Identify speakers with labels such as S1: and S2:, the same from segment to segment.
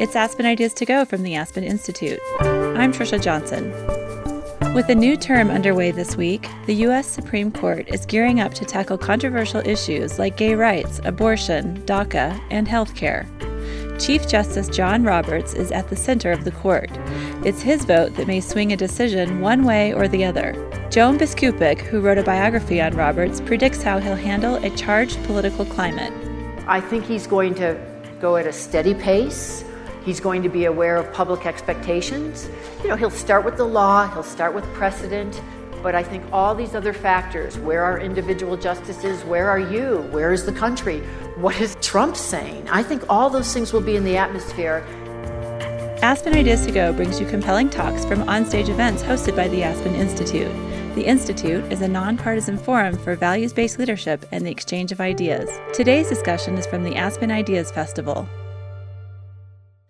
S1: It's Aspen Ideas to Go from the Aspen Institute. I'm Trisha Johnson. With a new term underway this week, the U.S. Supreme Court is gearing up to tackle controversial issues like gay rights, abortion, DACA, and health care. Chief Justice John Roberts is at the center of the court. It's his vote that may swing a decision one way or the other. Joan Biskupic, who wrote a biography on Roberts, predicts how he'll handle a charged political climate.
S2: I think he's going to go at a steady pace. He's going to be aware of public expectations. You know, he'll start with the law, he'll start with precedent, but I think all these other factors where are individual justices? Where are you? Where is the country? What is Trump saying? I think all those things will be in the atmosphere.
S1: Aspen Ideas to Go brings you compelling talks from onstage events hosted by the Aspen Institute. The Institute is a nonpartisan forum for values based leadership and the exchange of ideas. Today's discussion is from the Aspen Ideas Festival.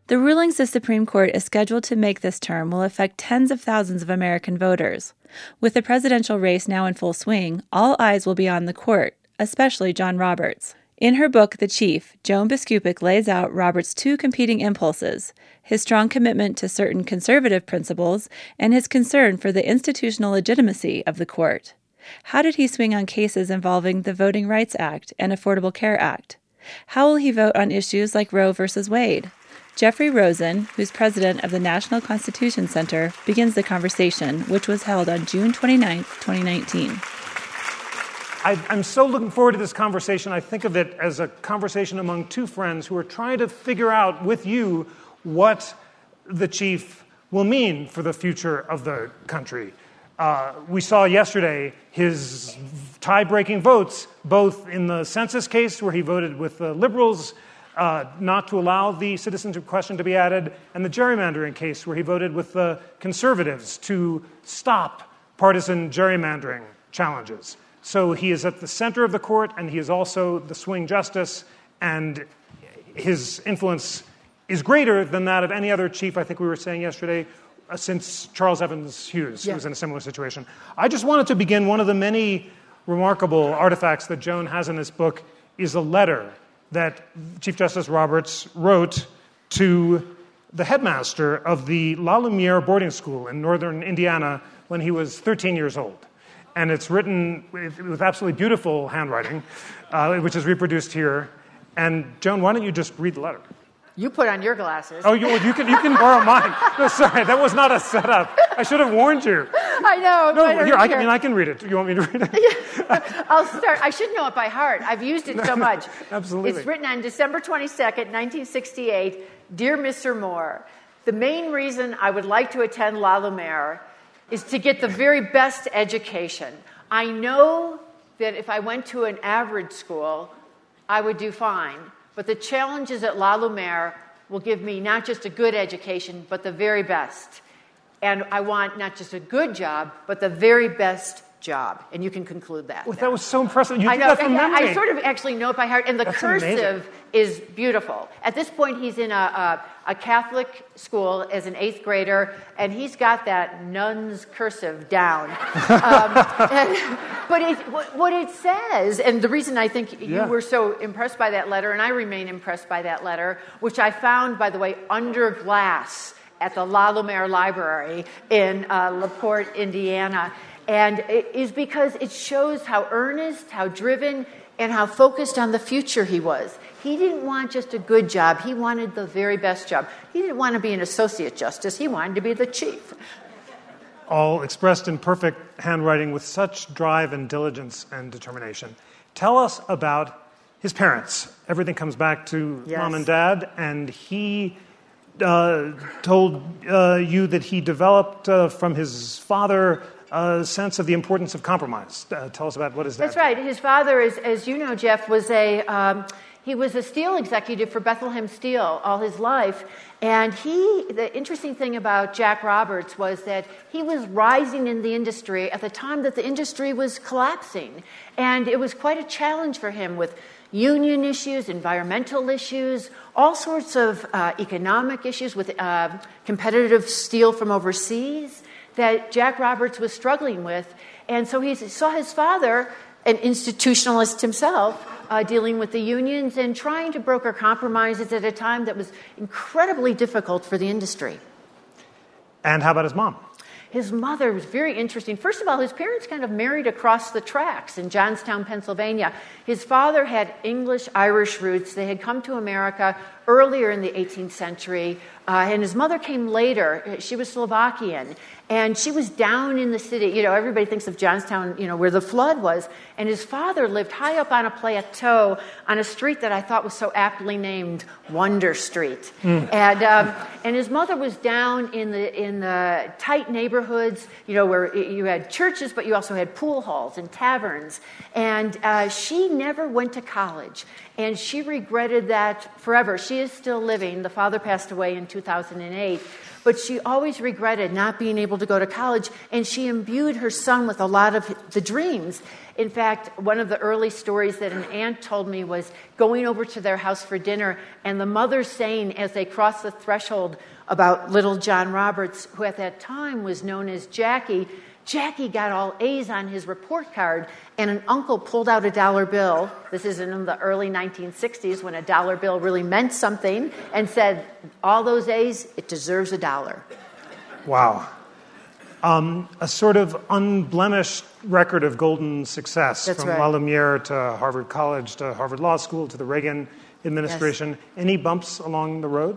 S1: The rulings the Supreme Court is scheduled to make this term will affect tens of thousands of American voters. With the presidential race now in full swing, all eyes will be on the court, especially John Roberts. In her book, The Chief, Joan Biskupic lays out Roberts' two competing impulses his strong commitment to certain conservative principles and his concern for the institutional legitimacy of the court. How did he swing on cases involving the Voting Rights Act and Affordable Care Act? How will he vote on issues like Roe v. Wade? Jeffrey Rosen, who's president of the National Constitution Center, begins the conversation, which was held on June 29, 2019.
S3: I, am so looking forward to this conversation. I think of it as a conversation among two friends who are trying to figure out with you what the chief will mean for the future of the country. Uh, we saw yesterday his tie breaking votes, both in the census case, where he voted with the liberals uh, not to allow the citizenship question to be added, and the gerrymandering case, where he voted with the conservatives to stop partisan gerrymandering challenges. So he is at the center of the court, and he is also the swing justice, and his influence is greater than that of any other chief, I think we were saying yesterday, uh, since Charles Evans Hughes, yeah. who was in a similar situation. I just wanted to begin one of the many remarkable artifacts that Joan has in this book is a letter that Chief Justice Roberts wrote to the headmaster of the La Lumiere boarding school in northern Indiana when he was 13 years old. And it's written with, absolutely beautiful handwriting, uh, which is reproduced here. And Joan, why don't you just read the letter?
S2: You put on your glasses.
S3: Oh, you, you, can, you can borrow mine. No, sorry, that was not a setup. I should have warned you.
S2: I know.
S3: No, I here, I, I, mean, I can read it. You want me to read it?
S2: I'll start. I should know it by heart. I've used it so much.
S3: Absolutely.
S2: It's written on December 22nd, 1968. Dear Mr. Moore, the main reason I would like to attend La Lumiere is to get the very best education. I know that if I went to an average school, I would do fine. But the challenges at La Lumiere will give me not just a good education, but the very best. And I want not just a good job, but the very best job. And you can conclude that.
S3: Well, that was so impressive. You
S2: I
S3: know,
S2: I, I, sort of actually know it by heart. And the
S3: That's
S2: cursive
S3: amazing.
S2: is beautiful. At this point, he's in a, a, a, Catholic school as an eighth grader, and he's got that nun's cursive down. um, and, but it, what it says, and the reason I think
S3: yeah.
S2: you were so impressed by that letter, and I remain impressed by that letter, which I found, by the way, under glass at the La Lumiere Library in uh, LaPorte, Indiana and it is because it shows how earnest, how driven, and how focused on the future he was. He didn't want just a good job, he wanted the very best job. He didn't want to be an associate justice, he wanted to be the chief.
S3: All expressed in perfect handwriting with such drive and diligence and determination. Tell us about his parents. Everything comes back to
S2: yes.
S3: mom and dad, and he uh, told uh, you that he developed uh, from his father a sense of the importance of compromise. Uh, tell us about what is that?
S2: That's right. His father, is, as you know, Jeff, was a um, he was a steel executive for Bethlehem Steel all his life. And he, the interesting thing about Jack Roberts was that he was rising in the industry at the time that the industry was collapsing. And it was quite a challenge for him with union issues, environmental issues, all sorts of uh, economic issues with uh, competitive steel from overseas that Jack Roberts was struggling with. And so he saw his father, an institutionalist himself, uh, dealing with the unions and trying to broker compromises at a time that was incredibly difficult for the industry.
S3: And how about his mom?
S2: His mother was very interesting. First of all, his parents kind of married across the tracks in Johnstown, Pennsylvania. His father had English Irish roots. They had come to America earlier in the 18th century, uh, and his mother came later. She was Slovakian, and she was down in the city. You know, everybody thinks of Johnstown, you know, where the flood was. And his father lived high up on a plateau on a street that I thought was so aptly named Wonder Street. Mm. And, um, and his mother was down in the, in the tight neighborhoods, you know, where you had churches, but you also had pool halls and taverns. And uh, she never went to college. And she regretted that forever. She is still living. The father passed away in 2008. But she always regretted not being able to go to college, and she imbued her son with a lot of the dreams. In fact, one of the early stories that an aunt told me was going over to their house for dinner, and the mother saying as they crossed the threshold about little John Roberts, who at that time was known as Jackie, Jackie got all A's on his report card, and an uncle pulled out a dollar bill. This is in the early 1960s when a dollar bill really meant something, and said, All those A's, it deserves a dollar.
S3: Wow. Um, a sort of unblemished record of golden success
S2: That's
S3: from
S2: right.
S3: La Lumiere to Harvard College to Harvard Law School to the Reagan administration.
S2: Yes.
S3: Any bumps along the road?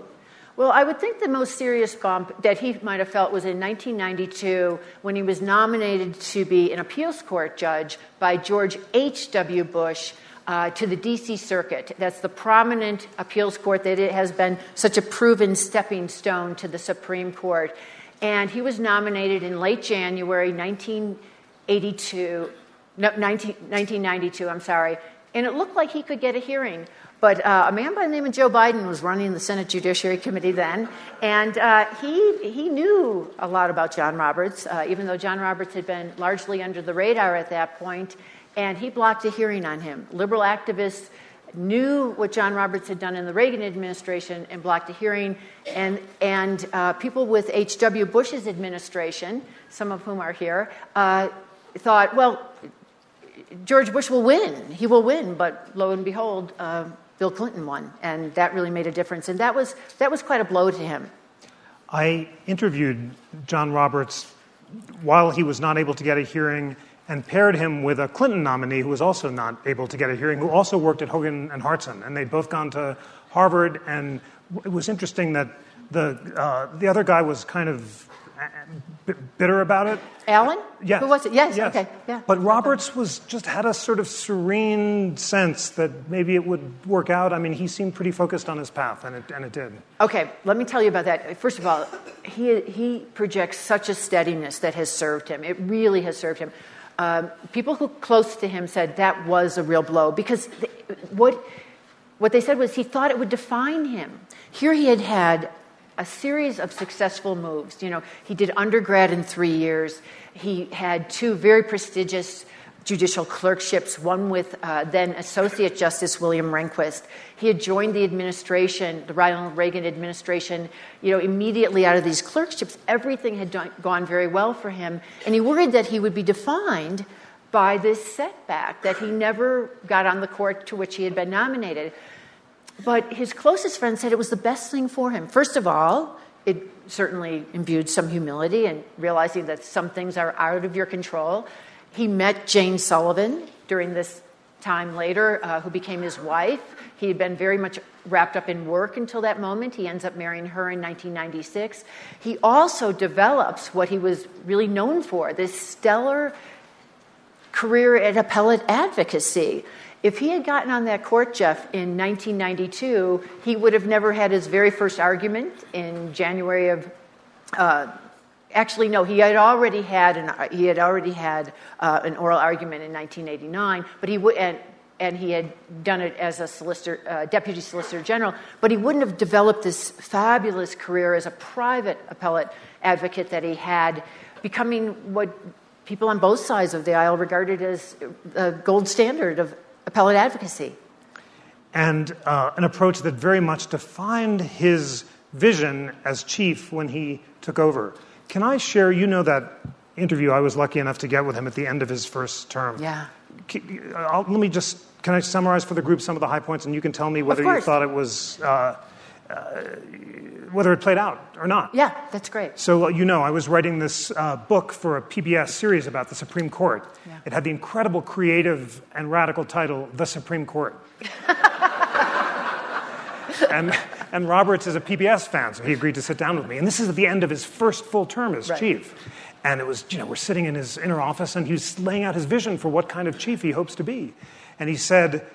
S2: Well, I would think the most serious bump that he might have felt was in 1992 when he was nominated to be an appeals court judge by George H.W. Bush uh, to the D.C. Circuit. That's the prominent appeals court that it has been such a proven stepping stone to the Supreme Court. And he was nominated in late January 1982, no, 19, 1992, I'm sorry, and it looked like he could get a hearing. But uh, a man by the name of Joe Biden was running the Senate Judiciary Committee then, and uh, he, he knew a lot about John Roberts, uh, even though John Roberts had been largely under the radar at that point, and he blocked a hearing on him. Liberal activists knew what John Roberts had done in the Reagan administration and blocked a hearing, and, and uh, people with H.W. Bush's administration, some of whom are here, uh, thought, well, George Bush will win. He will win, but lo and behold, uh, Bill Clinton won, and that really made a difference. And that was, that was quite a blow to him.
S3: I interviewed John Roberts while he was not able to get a hearing and paired him with a Clinton nominee who was also not able to get a hearing, who also worked at Hogan and Hartson. And they'd both gone to Harvard, and it was interesting that the, uh, the other guy was kind of bitter about it.
S2: Alan?
S3: Yes.
S2: Who was it? Yes.
S3: yes.
S2: Okay. Yeah.
S3: But Roberts was just had a sort of serene sense that maybe it would work out. I mean, he seemed pretty focused on his path, and it, and it did.
S2: Okay. Let me tell you about that. First of all, he, he projects such a steadiness that has served him. It really has served him. Um, people who close to him said that was a real blow because th- what, what they said was he thought it would define him. Here he had had a series of successful moves. You know, he did undergrad in three years. He had two very prestigious judicial clerkships, one with uh, then Associate Justice William Rehnquist. He had joined the administration, the Ronald Reagan administration, you know, immediately out of these clerkships. Everything had done, gone very well for him, and he worried that he would be defined by this setback, that he never got on the court to which he had been nominated. But his closest friend said it was the best thing for him. First of all, it certainly imbued some humility and realizing that some things are out of your control. He met Jane Sullivan during this time later, uh, who became his wife. He had been very much wrapped up in work until that moment. He ends up marrying her in 1996. He also develops what he was really known for this stellar career at appellate advocacy. If he had gotten on that court, Jeff, in 1992, he would have never had his very first argument in January of. Uh, actually, no, he had already had an he had already had uh, an oral argument in 1989, but he would and and he had done it as a solicitor, uh, deputy solicitor general, but he wouldn't have developed this fabulous career as a private appellate advocate that he had, becoming what people on both sides of the aisle regarded as a gold standard of appellate advocacy.
S3: And uh, an approach that very much defined his vision as chief when he took over. Can I share? You know that interview I was lucky enough to get with him at the end of his first term.
S2: Yeah.
S3: I'll, let me just can I summarize for the group some of the high points, and you can tell me whether you thought it was uh, uh, whether it played out or not.
S2: Yeah, that's great.
S3: So, you know, I was writing this uh, book for a PBS series about the Supreme Court. Yeah. It had the incredible creative and radical title, The Supreme Court. and, and Roberts is a PBS fan, so he agreed to sit down with me. And this is at the end of his first full term as right. chief. And it was, you know, we're sitting in his inner office, and he's laying out his vision for what kind of chief he hopes to be. And he said,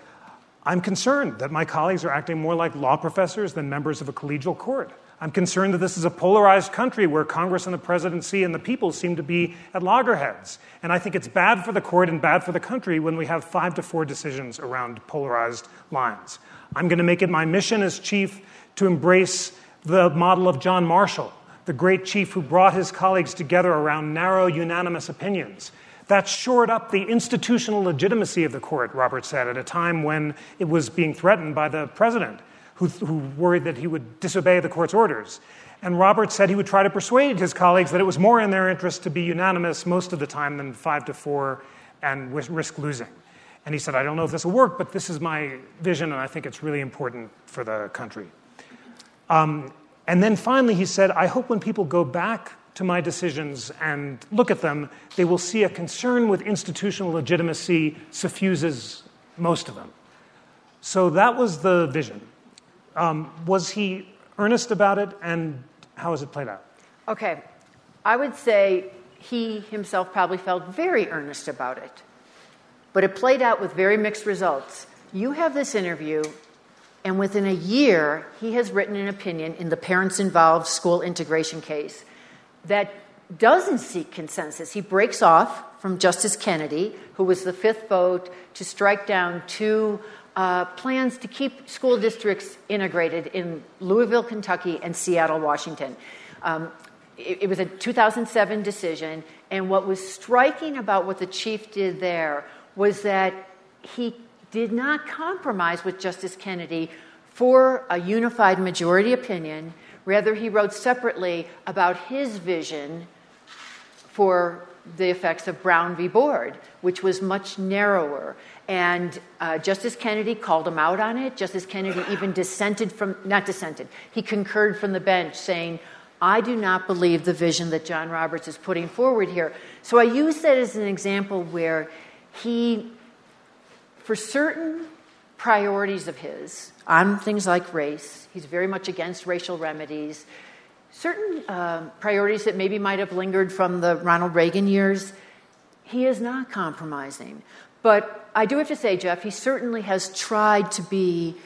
S3: I'm concerned that my colleagues are acting more like law professors than members of a collegial court. I'm concerned that this is a polarized country where Congress and the presidency and the people seem to be at loggerheads. And I think it's bad for the court and bad for the country when we have five to four decisions around polarized lines. I'm going to make it my mission as chief to embrace the model of John Marshall, the great chief who brought his colleagues together around narrow, unanimous opinions. That shored up the institutional legitimacy of the court, Robert said, at a time when it was being threatened by the president who, who worried that he would disobey the court's orders. And Roberts said he would try to persuade his colleagues that it was more in their interest to be unanimous most of the time than five to four and risk losing. And he said, I don't know if this will work, but this is my vision, and I think it's really important for the country. Um, and then finally, he said, I hope when people go back to my decisions and look at them, they will see a concern with institutional legitimacy suffuses most of them. So that was the vision. Um, was he earnest about it, and how has it played out?
S2: Okay. I would say he himself probably felt very earnest about it, but it played out with very mixed results. You have this interview, and within a year, he has written an opinion in the parents involved school integration case that doesn't seek consensus. He breaks off from Justice Kennedy, who was the fifth vote to strike down two uh, plans to keep school districts integrated in Louisville, Kentucky, and Seattle, Washington. Um, it, it, was a 2007 decision, and what was striking about what the chief did there was that he did not compromise with Justice Kennedy for a unified majority opinion. Rather, he wrote separately about his vision for the effects of Brown v. Board, which was much narrower. And uh, Justice Kennedy called him out on it. Justice Kennedy even dissented from, not dissented, he concurred from the bench, saying, I do not believe the vision that John Roberts is putting forward here. So I use that as an example where he, for certain priorities of his, on things like race, he's very much against racial remedies, certain uh, priorities that maybe might have lingered from the Ronald Reagan years, he is not compromising. But I do have to say, Jeff, he certainly has tried to be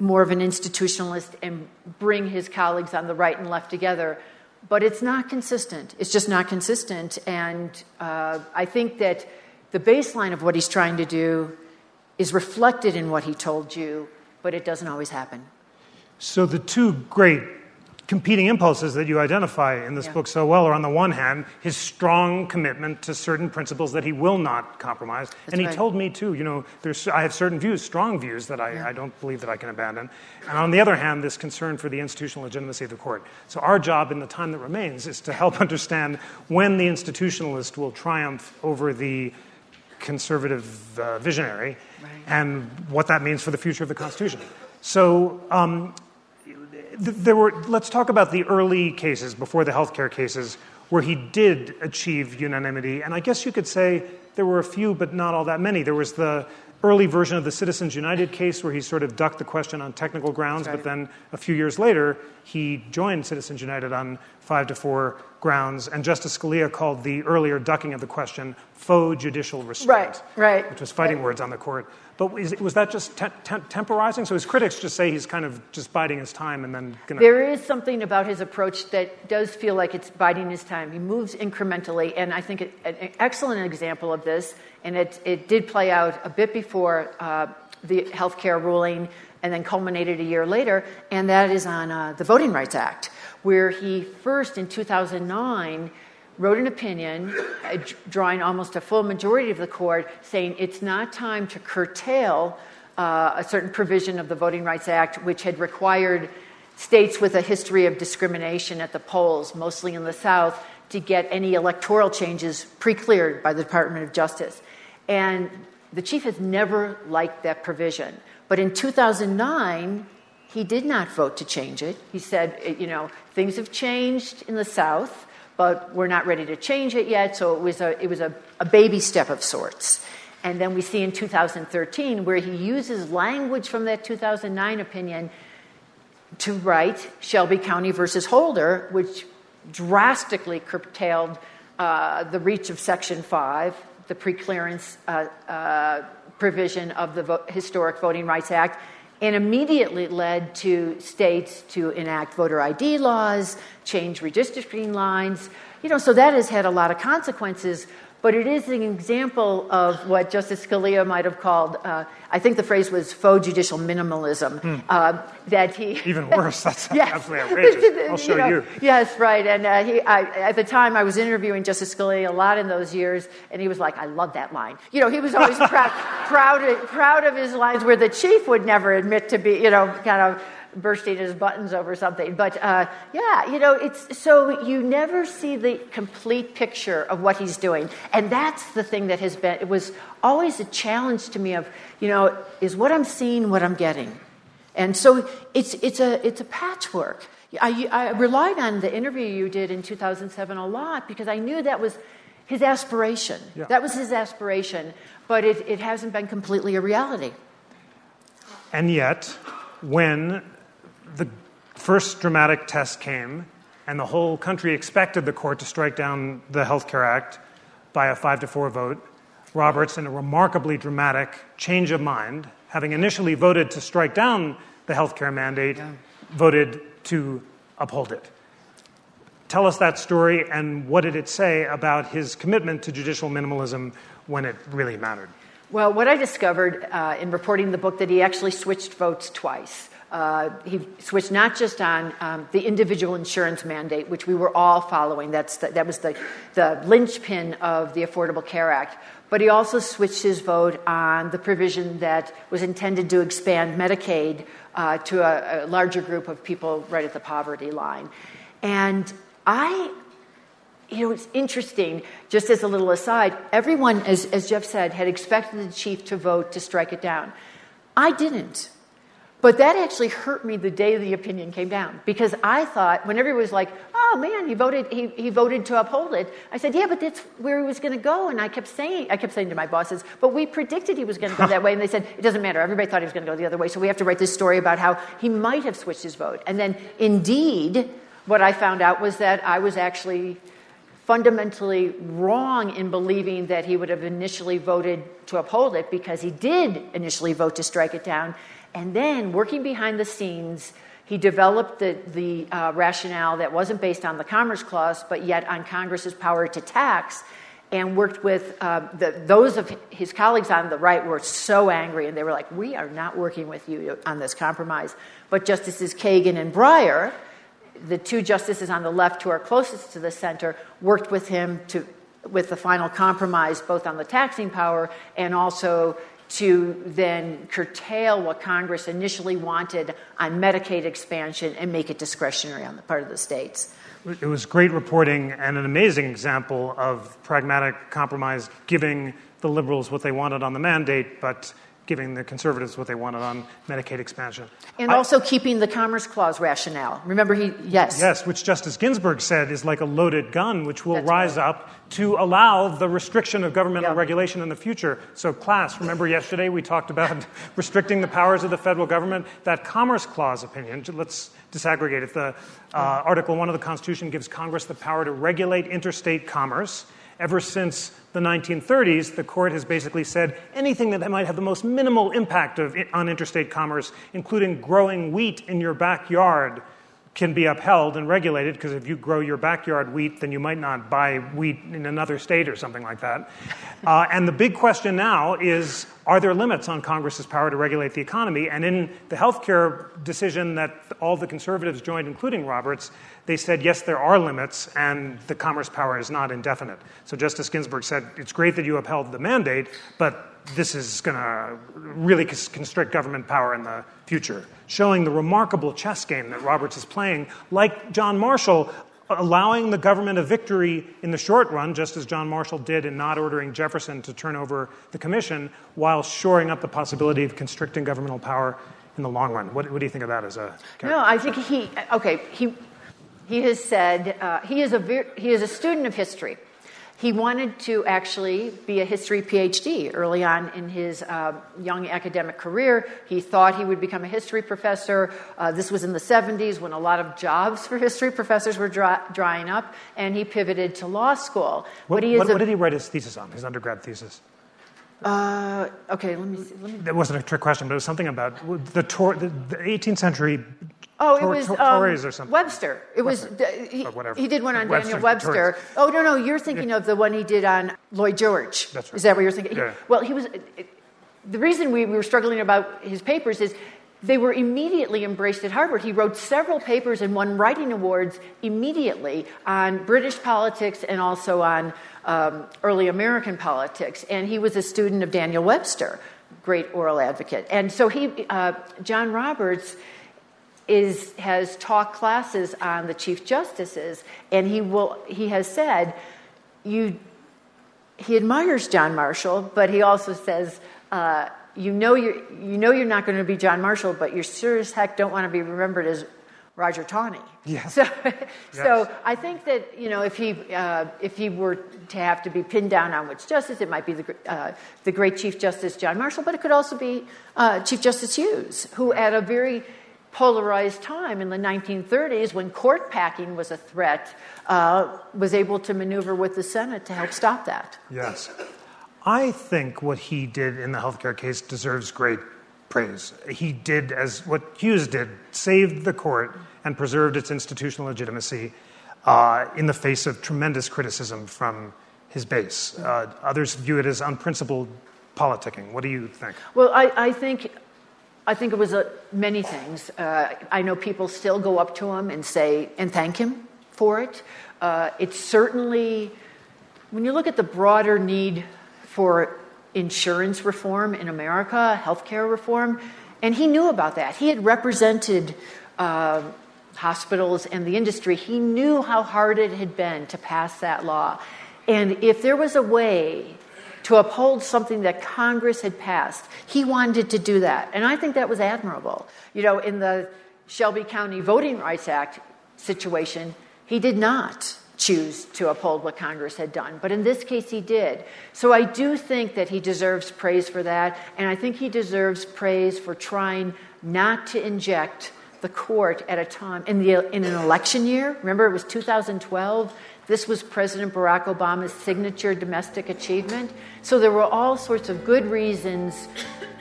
S2: more of an institutionalist and bring his colleagues on the right and left together. But it's not consistent. It's just not consistent. And uh, I think that the baseline of what he's trying to do is reflected in what he told you, but it doesn't always happen.
S3: So the two great competing impulses that you identify in this yeah. book so well are on the one hand his strong commitment to certain principles that he will not compromise That's and he right. told me too you know i have certain views strong views that I, yeah. I don't believe that i can abandon and on the other hand this concern for the institutional legitimacy of the court so our job in the time that remains is to help understand when the institutionalist will triumph over the conservative uh, visionary right. and what that means for the future of the constitution so um, there were, let's talk about the early cases before the healthcare cases where he did achieve unanimity. And I guess you could say there were a few, but not all that many. There was the early version of the Citizens United case where he sort of ducked the question on technical grounds, right. but then a few years later, he joined Citizens United on five to four grounds. And Justice Scalia called the earlier ducking of the question faux judicial restraint,
S2: right, right.
S3: which was fighting
S2: right.
S3: words on the court. But was, was that just te- te- temporizing? So his critics just say he's kind of just biding his time and then
S2: gonna... There is something about his approach that does feel like it's biding his time. He moves incrementally, and I think it, an excellent example of this, and it, it did play out a bit before uh, the healthcare ruling and then culminated a year later, and that is on uh, the Voting Rights Act, where he first in 2009 wrote an opinion, uh, drawing almost a full majority of the court, saying it's not time to curtail uh, a certain provision of the Voting Rights Act, which had required states with a history of discrimination at the polls, mostly in the South, to get any electoral changes pre cleared by the Department of Justice. And the chief has never liked that provision. But in 2009, he did not vote to change it. He said, you know, things have changed in the South, but we're not ready to change it yet. So it was a, it was a, a baby step of sorts. And then we see in 2013 where he uses language from that 2009 opinion to write Shelby County versus Holder, which drastically curtailed uh, the reach of Section 5, the preclearance uh, uh, provision of the Vo- Historic Voting Rights Act, and immediately led to states to enact voter ID laws, change redistricting lines. You know, so that has had a lot of consequences but it is an example of what Justice Scalia might have called, uh, I think the phrase was faux judicial minimalism. Hmm.
S3: Uh, that he even worse. That's yes. absolutely outrageous. I'll show you. Know, you.
S2: Yes, right. And uh, he, I, at the time, I was interviewing Justice Scalia a lot in those years, and he was like, "I love that line." You know, he was always proud, proud, proud of his lines, where the chief would never admit to be, you know, kind of bursting his buttons over something. But uh, yeah, you know, it's so you never see the complete picture of what he's doing, and that's the thing that has been. It was always a challenge to me of, you know, is what I'm seeing what I'm getting, and so it's it's a it's a patchwork. I, I relied on the interview you did in 2007 a lot because I knew that was his aspiration. Yeah. That was his aspiration, but it, it hasn't been completely a reality.
S3: And yet, when the first dramatic test came, and the whole country expected the court to strike down the Health Care Act by a five to four vote. Roberts, in a remarkably dramatic change of mind, having initially voted to strike down the health care mandate, yeah. voted to uphold it. Tell us that story and what did it say about his commitment to judicial minimalism when it really mattered?
S2: Well, what I discovered uh, in reporting the book that he actually switched votes twice. Uh, he switched not just on um, the individual insurance mandate, which we were all following, That's the, that was the, the linchpin of the Affordable Care Act, but he also switched his vote on the provision that was intended to expand Medicaid uh, to a, a larger group of people right at the poverty line. And I you know, it's interesting, just as a little aside, everyone, as, as Jeff said, had expected the chief to vote to strike it down. I didn't. But that actually hurt me the day the opinion came down because I thought, when everybody was like, oh man, he voted, he, he voted to uphold it, I said, yeah, but that's where he was going to go. And I kept saying, I kept saying to my bosses, but we predicted he was going to go that way. And they said, it doesn't matter. Everybody thought he was going to go the other way. So we have to write this story about how he might have switched his vote. And then indeed, what I found out was that I was actually fundamentally wrong in believing that he would have initially voted to uphold it because he did initially vote to strike it down. And then, working behind the scenes, he developed the, the uh, rationale that wasn't based on the Commerce Clause, but yet on Congress's power to tax, and worked with uh, the, those of his colleagues on the right were so angry, and they were like, "We are not working with you on this compromise." But Justices Kagan and Breyer, the two justices on the left who are closest to the center, worked with him to with the final compromise, both on the taxing power and also to then curtail what Congress initially wanted on Medicaid expansion and make it discretionary on the part of the states.
S3: It was great reporting and an amazing example of pragmatic compromise, giving the liberals what they wanted on the mandate, but giving the conservatives what they wanted on Medicaid expansion.
S2: And I, also keeping the Commerce Clause rationale. Remember, he, yes.
S3: Yes, which Justice Ginsburg said is like a loaded gun, which will That's rise right. up to allow the restriction of governmental regulation in the future. So, class, remember yesterday we talked about restricting the powers of the federal government? That Commerce Clause opinion, let's disaggregate it. The uh, Article 1 of the Constitution gives Congress the power to regulate interstate commerce. Ever since the 1930s, the court has basically said anything that might have the most minimal impact of, on interstate commerce, including growing wheat in your backyard, can be upheld and regulated because if you grow your backyard wheat, then you might not buy wheat in another state or something like that. Uh, and the big question now is are there limits on Congress's power to regulate the economy? And in the healthcare decision that all the conservatives joined, including Roberts, they said, yes, there are limits, and the commerce power is not indefinite. So Justice Ginsburg said, it's great that you upheld the mandate, but this is going to really constrict government power in the future, showing the remarkable chess game that Roberts is playing, like John Marshall allowing the government a victory in the short run, just as John Marshall did in not ordering Jefferson to turn over the commission, while shoring up the possibility of constricting governmental power in the long run. What, what do you think of that as a
S2: No, I think he, okay, he, he has said, uh, he, is a, he is a student of history. He wanted to actually be a history PhD early on in his uh, young academic career. He thought he would become a history professor. Uh, this was in the 70s when a lot of jobs for history professors were dry, drying up, and he pivoted to law school.
S3: What, what, a, what, did he write his thesis on, his undergrad thesis?
S2: Uh, okay, let me see. Let me...
S3: That wasn't a trick question, but it was something about the, the, the 18th century
S2: Oh, it was um,
S3: or something.
S2: Webster. It was
S3: he,
S2: he, did one on Webster, Daniel Webster. Oh no, no, you're thinking yeah. of the one he did on Lloyd George.
S3: That's right.
S2: Is that what you're thinking?
S3: Yeah.
S2: well, he was. The reason we, we were struggling about his papers is they were immediately embraced at Harvard. He wrote several papers and won writing awards immediately on British politics and also on um, early American politics. And he was a student of Daniel Webster, great oral advocate. And so he, uh, John Roberts is, has taught classes on the chief justices, and he will he has said, you. He admires John Marshall, but he also says, uh, you know you're you know you're not going to be John Marshall, but you sure as heck don't want to be remembered as Roger Taney.
S3: Yes.
S2: So, so I think that you know if he uh, if he were to have to be pinned down on which justice, it might be the uh, the great Chief Justice John Marshall, but it could also be uh, Chief Justice Hughes, who at a very polarized time in the 1930s when court packing was a threat, uh, was able to maneuver with the Senate to help stop that.
S3: Yes. I think what he did in the healthcare case deserves great praise. He did, as what Hughes did, saved the court and preserved its institutional legitimacy uh, in the face of tremendous criticism from his base. Uh, others view it as unprincipled politicking. What do you think?
S2: Well, I, I think I think it was uh, many things. Uh, I know people still go up to him and say, and thank him for it. Uh, it's certainly, when you look at the broader need for insurance reform in America, healthcare reform, and he knew about that. He had represented uh, hospitals and the industry. He knew how hard it had been to pass that law. And if there was a way to uphold something that Congress had passed. He wanted to do that. And I think that was admirable. You know, in the Shelby County Voting Rights Act situation, he did not choose to uphold what Congress had done. But in this case, he did. So I do think that he deserves praise for that. And I think he deserves praise for trying not to inject the court at a time in, the, in an election year. Remember, it was 2012. This was President Barack Obama's signature domestic achievement. So there were all sorts of good reasons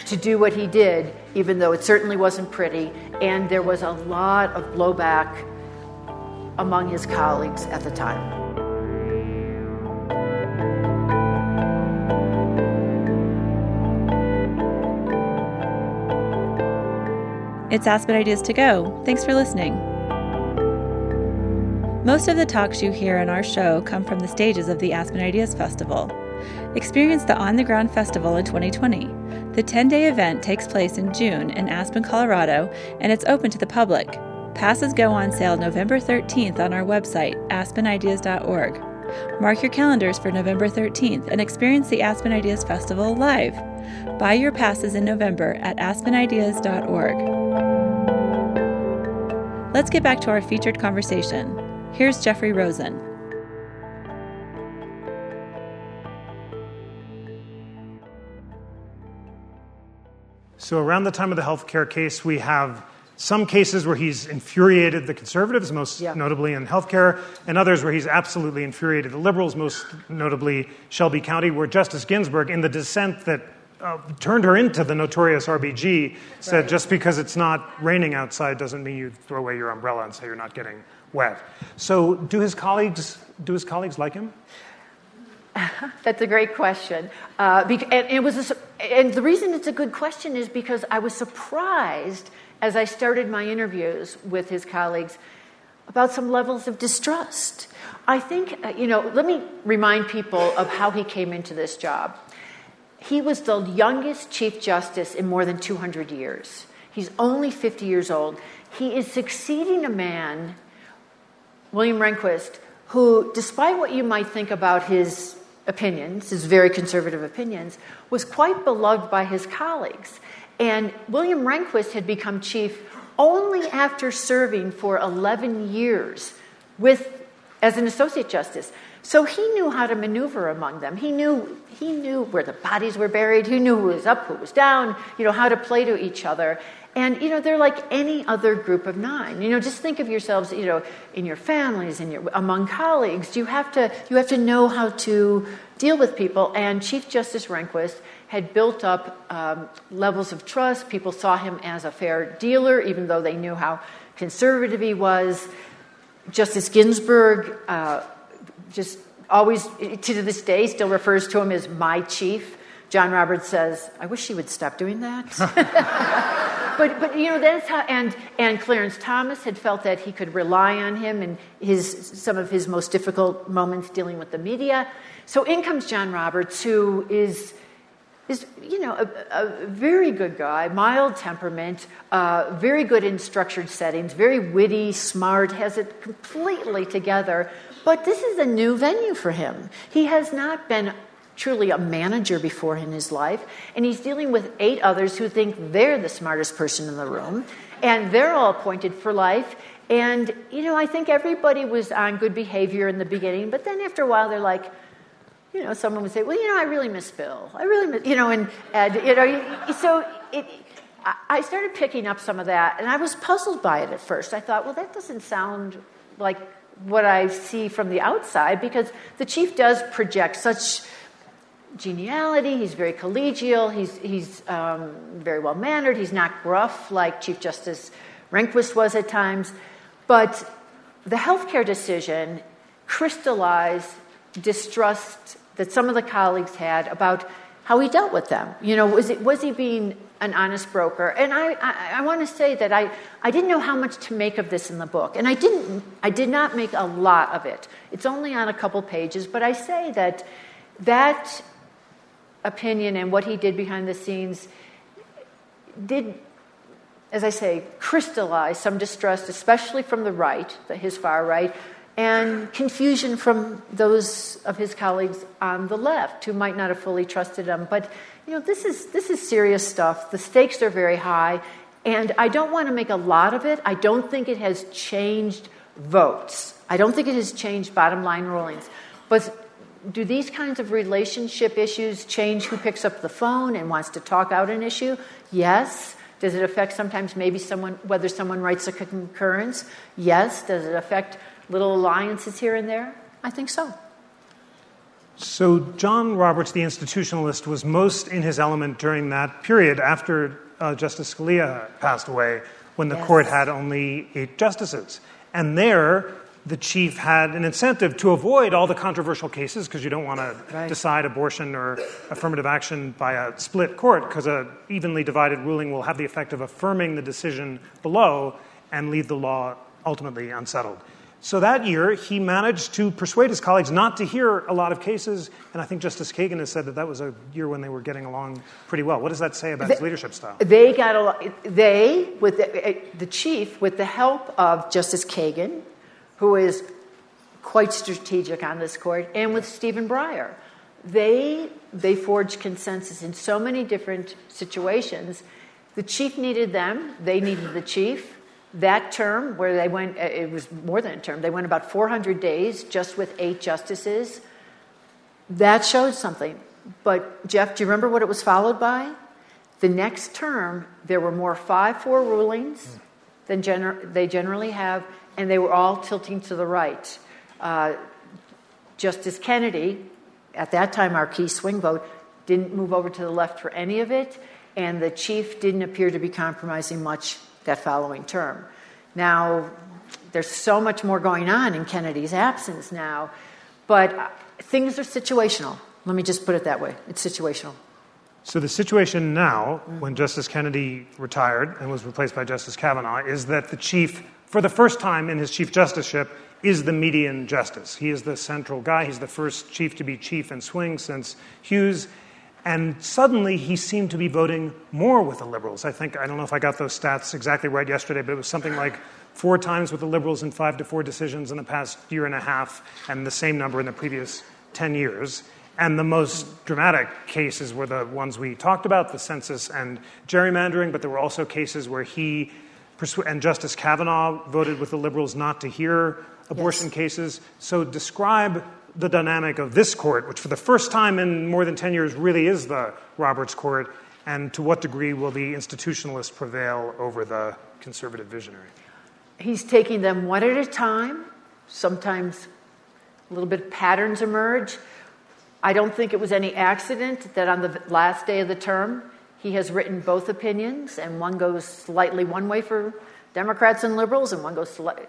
S2: to do what he did, even though it certainly wasn't pretty. And there was a lot of blowback among his colleagues at the time.
S1: It's Aspen Ideas to Go. Thanks for listening. Most of the talks you hear on our show come from the stages of the Aspen Ideas Festival. Experience the On the Ground Festival in 2020. The 10 day event takes place in June in Aspen, Colorado, and it's open to the public. Passes go on sale November 13th on our website, aspenideas.org. Mark your calendars for November 13th and experience the Aspen Ideas Festival live. Buy your passes in November at aspenideas.org. Let's get back to our featured conversation. Here's Jeffrey Rosen.
S3: So, around the time of the healthcare case, we have some cases where he's infuriated the conservatives, most yeah. notably in healthcare, and others where he's absolutely infuriated the liberals, most notably Shelby County, where Justice Ginsburg, in the dissent that uh, turned her into the notorious RBG, said right. just because it's not raining outside doesn't mean you throw away your umbrella and say you're not getting wet. So, do his colleagues do his colleagues like him?
S2: That's a great question. Uh, and, it was a, and the reason it's a good question is because I was surprised as I started my interviews with his colleagues about some levels of distrust. I think, uh, you know, let me remind people of how he came into this job. He was the youngest Chief Justice in more than 200 years. He's only 50 years old. He is succeeding a man William Rehnquist, who, despite what you might think about his opinions, his very conservative opinions, was quite beloved by his colleagues. And William Rehnquist had become chief only after serving for 11 years with, as an associate justice. So he knew how to maneuver among them. He knew, he knew where the bodies were buried. He knew who was up, who was down, you know, how to play to each other. And, you know, they're like any other group of nine. You know, just think of yourselves, you know, in your families, in your, among colleagues. You have, to, you have to know how to deal with people. And Chief Justice Rehnquist had built up um, levels of trust. People saw him as a fair dealer, even though they knew how conservative he was. Justice Ginsburg uh, just always, to this day, still refers to him as my chief. John Roberts says, I wish she would stop doing that. but, but, you know, that's how, and, and Clarence Thomas had felt that he could rely on him in his, some of his most difficult moments dealing with the media. So in comes John Roberts, who is is, you know, a, a, very good guy, mild temperament, uh, very good in structured settings, very witty, smart, has it completely together. But this is a new venue for him. He has not been truly a manager before in his life, and he's dealing with eight others who think they're the smartest person in the room, and they're all appointed for life. And, you know, I think everybody was on good behavior in the beginning, but then after a while they're like, you know, someone would say, well, you know, I really miss Bill. I really miss, you know, and, and you know, so it, I started picking up some of that, and I was puzzled by it at first. I thought, well, that doesn't sound like what I see from the outside because the chief does project such geniality. He's very collegial. He's, he's um, very well mannered. He's not gruff like Chief Justice Rehnquist was at times. But the healthcare decision crystallized distrust that some of the colleagues had about how he dealt with them. You know, was, it, was he being an honest broker? And I, I, I want to say that I, I didn't know how much to make of this in the book. And I, didn't, I did not make a lot of it. It's only on a couple pages, but I say that that opinion and what he did behind the scenes did, as I say, crystallize some distrust, especially from the right, his far right, and confusion from those of his colleagues on the left who might not have fully trusted him. But you know, this is this is serious stuff. The stakes are very high, and I don't want to make a lot of it. I don't think it has changed votes. I don't think it has changed bottom line rulings. But do these kinds of relationship issues change who picks up the phone and wants to talk out an issue? Yes. Does it affect sometimes maybe someone whether someone writes a concurrence? Yes. Does it affect little alliances here and there? I think so.
S3: So, John Roberts, the institutionalist, was most in his element during that period after uh, Justice Scalia passed away, when the yes. court had only eight justices. And there, the chief had an incentive to avoid all the controversial cases because you don't want to decide abortion or affirmative action by a split court because a evenly divided ruling will have the effect of affirming the decision below and leave the law ultimately unsettled. So that year, he managed to persuade his colleagues not to hear a lot of cases, and I think Justice Kagan has said that that was a year when they were getting along pretty well. What does that say about his leadership style?
S2: They got a lot. They, with the, eh, the chief, with the help of Justice Kagan, who is quite strategic on this court, and with Stephen Breyer, they they forged consensus in so many different situations. The chief needed them. They needed the chief that term, where they went, uh, it was more than a term, they went about 400 days just with eight justices. That showed something. But, Jeff, do you remember what it was followed by? The next term, there were more 5 4 rulings than gener- they generally have, and they were all tilting to the right. Uh, Justice Kennedy, at that time our key swing vote, didn't move over to the left for any of it, and the chief didn't appear to be compromising much that following term. Now, there's so much more going on in Kennedy's absence now, but uh, things are situational. Let me just put it that way it's situational.
S3: So, the situation now, mm. when Justice Kennedy retired and was replaced by Justice Kavanaugh, is that the chief, for the first time in his chief justiceship, is the median justice. He is the central guy. He's the first chief to be chief in swing since Hughes. And suddenly he seemed to be voting more with the liberals. I think, I don't know if I got those stats exactly right yesterday, but it was something like four times with the liberals in five to four decisions in the past year and a half, and the same number in the previous 10 years. And the most dramatic cases were the ones we talked about the census and gerrymandering, but there were also cases where he and Justice Kavanaugh voted with the liberals not to hear abortion yes. cases. So, describe the dynamic of this court, which for the first time in more than 10 years really is the Roberts court, and to what degree will the institutionalist prevail over the conservative visionary?
S2: He's taking them one at a time. Sometimes a little bit of patterns emerge. I don't think it was any accident that on the last day of the term, he has written both opinions, and one goes slightly one way for Democrats and liberals, and one goes sli-